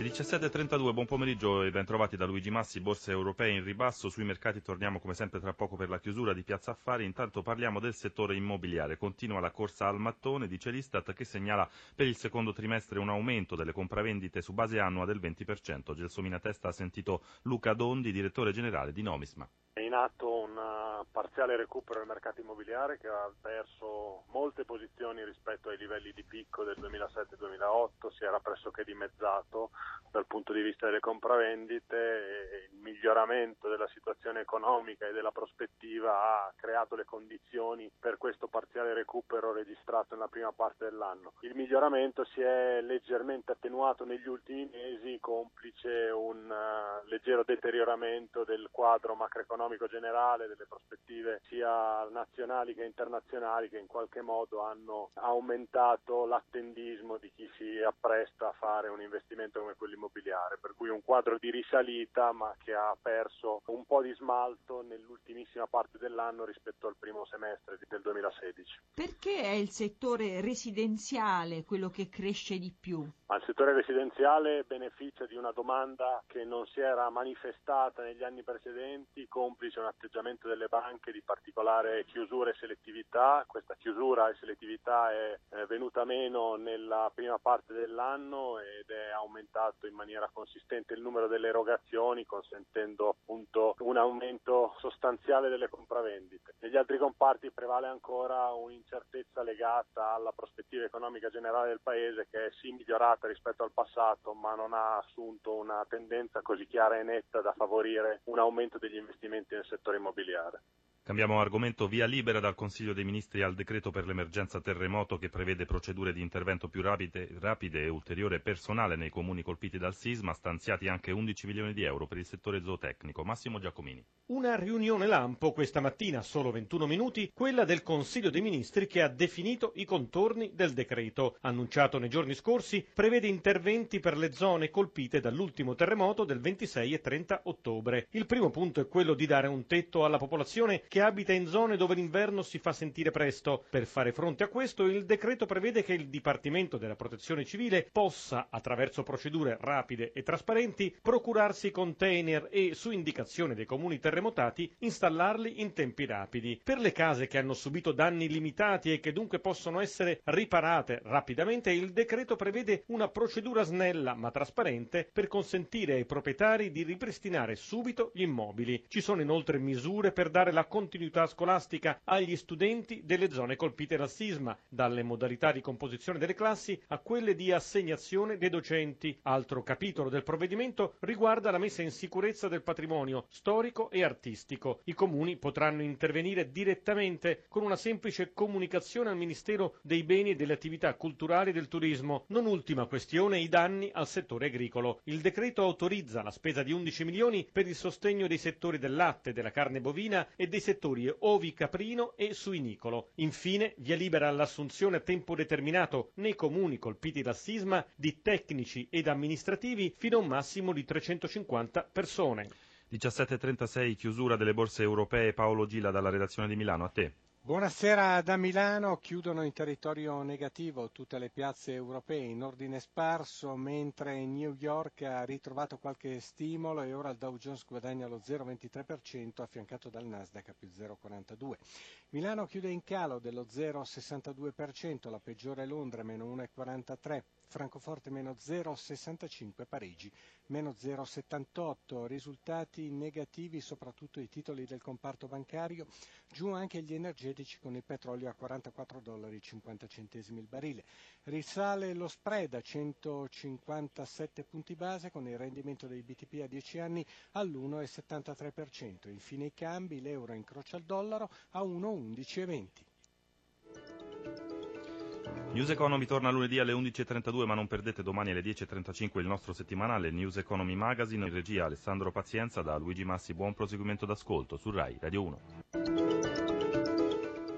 Le 17.32, buon pomeriggio e ben trovati da Luigi Massi, borse europee in ribasso, sui mercati torniamo come sempre tra poco per la chiusura di Piazza Affari, intanto parliamo del settore immobiliare, continua la corsa al mattone, dice l'Istat che segnala per il secondo trimestre un aumento delle compravendite su base annua del 20%, Gelsomina Testa ha sentito Luca Dondi, direttore generale di Nomisma. È in atto un uh, parziale recupero del mercato immobiliare che ha perso molte posizioni rispetto ai livelli di picco del 2007-2008, si era pressoché dimezzato dal punto di vista delle compravendite e miglioramento della situazione economica e della prospettiva ha creato le condizioni per questo parziale recupero registrato nella prima parte dell'anno. Il miglioramento si è leggermente attenuato negli ultimi mesi complice un uh, leggero deterioramento del quadro macroeconomico economico generale, delle prospettive sia nazionali che internazionali che in qualche modo hanno aumentato l'attendismo di chi si appresta a fare un investimento come quello immobiliare, per cui un quadro di risalita ma che ha perso un po' di smalto nell'ultimissima parte dell'anno rispetto al primo semestre del 2016. Perché è il settore residenziale quello che cresce di più? Ma il settore residenziale beneficia di una domanda che non si era manifestata negli anni precedenti, complice un atteggiamento delle banche di particolare chiusura e selettività. Questa chiusura e selettività è venuta meno nella prima parte dell'anno ed è aumentato in maniera consistente il numero delle erogazioni, consentendo appunto un aumento sostanziale delle compravendite. Negli altri comparti prevale ancora un'incertezza legata alla prospettiva economica generale del Paese che è sì migliorata migliorata rispetto al passato, ma non ha assunto una tendenza così chiara e netta da favorire un aumento degli investimenti nel settore immobiliare. Cambiamo argomento, via libera dal Consiglio dei Ministri al decreto per l'emergenza terremoto che prevede procedure di intervento più rapide, rapide, e ulteriore personale nei comuni colpiti dal sisma, stanziati anche 11 milioni di euro per il settore zootecnico. Massimo Giacomini. Una riunione lampo questa mattina, solo 21 minuti, quella del Consiglio dei Ministri che ha definito i contorni del decreto. Annunciato nei giorni scorsi, prevede interventi per le zone colpite dall'ultimo terremoto del 26 e 30 ottobre. Il primo punto è quello di dare un tetto alla popolazione che abita in zone dove l'inverno si fa sentire presto. Per fare fronte a questo, il decreto prevede che il Dipartimento della Protezione Civile possa, attraverso procedure rapide e trasparenti, procurarsi container e, su indicazione dei comuni terremotati, installarli in tempi rapidi. Per le case che hanno subito danni limitati e che dunque possono essere riparate rapidamente, il decreto prevede una procedura snella ma trasparente per consentire ai proprietari di ripristinare subito gli immobili. Ci sono inoltre misure per dare la continuità scolastica agli studenti delle zone colpite dal sisma, dalle modalità di composizione delle classi a quelle di assegnazione dei docenti. Altro capitolo del provvedimento riguarda la messa in sicurezza del patrimonio storico e artistico. I comuni potranno intervenire direttamente con una semplice comunicazione al Ministero dei beni e delle attività culturali e del turismo. Non ultima questione i danni al settore agricolo. Il decreto autorizza la spesa di 11 milioni per il sostegno dei settori del latte, della carne bovina e dei settori ovi caprino e suinicolo. Infine, via libera all'assunzione a tempo determinato nei comuni colpiti dal sisma di tecnici ed amministrativi fino a un massimo di 350 persone. 17.36 chiusura delle borse europee Paolo Gila dalla redazione di Milano a te. Buonasera da Milano, chiudono in territorio negativo tutte le piazze europee in ordine sparso, mentre New York ha ritrovato qualche stimolo e ora il Dow Jones guadagna lo 0,23% affiancato dal Nasdaq a più 0,42. Milano chiude in calo dello 0,62%, la peggiore Londra meno 1,43%. Francoforte meno 0,65, Parigi meno 0,78, risultati negativi soprattutto i titoli del comparto bancario, giù anche gli energetici con il petrolio a 44 dollari 50 centesimi il barile. Risale lo spread a 157 punti base con il rendimento dei BTP a 10 anni all'1,73%. Infine i cambi, l'euro incrocia il dollaro a 1,11,20. News Economy torna lunedì alle 11.32 ma non perdete domani alle 10.35 il nostro settimanale News Economy Magazine in regia Alessandro Pazienza da Luigi Massi buon proseguimento d'ascolto su RAI Radio 1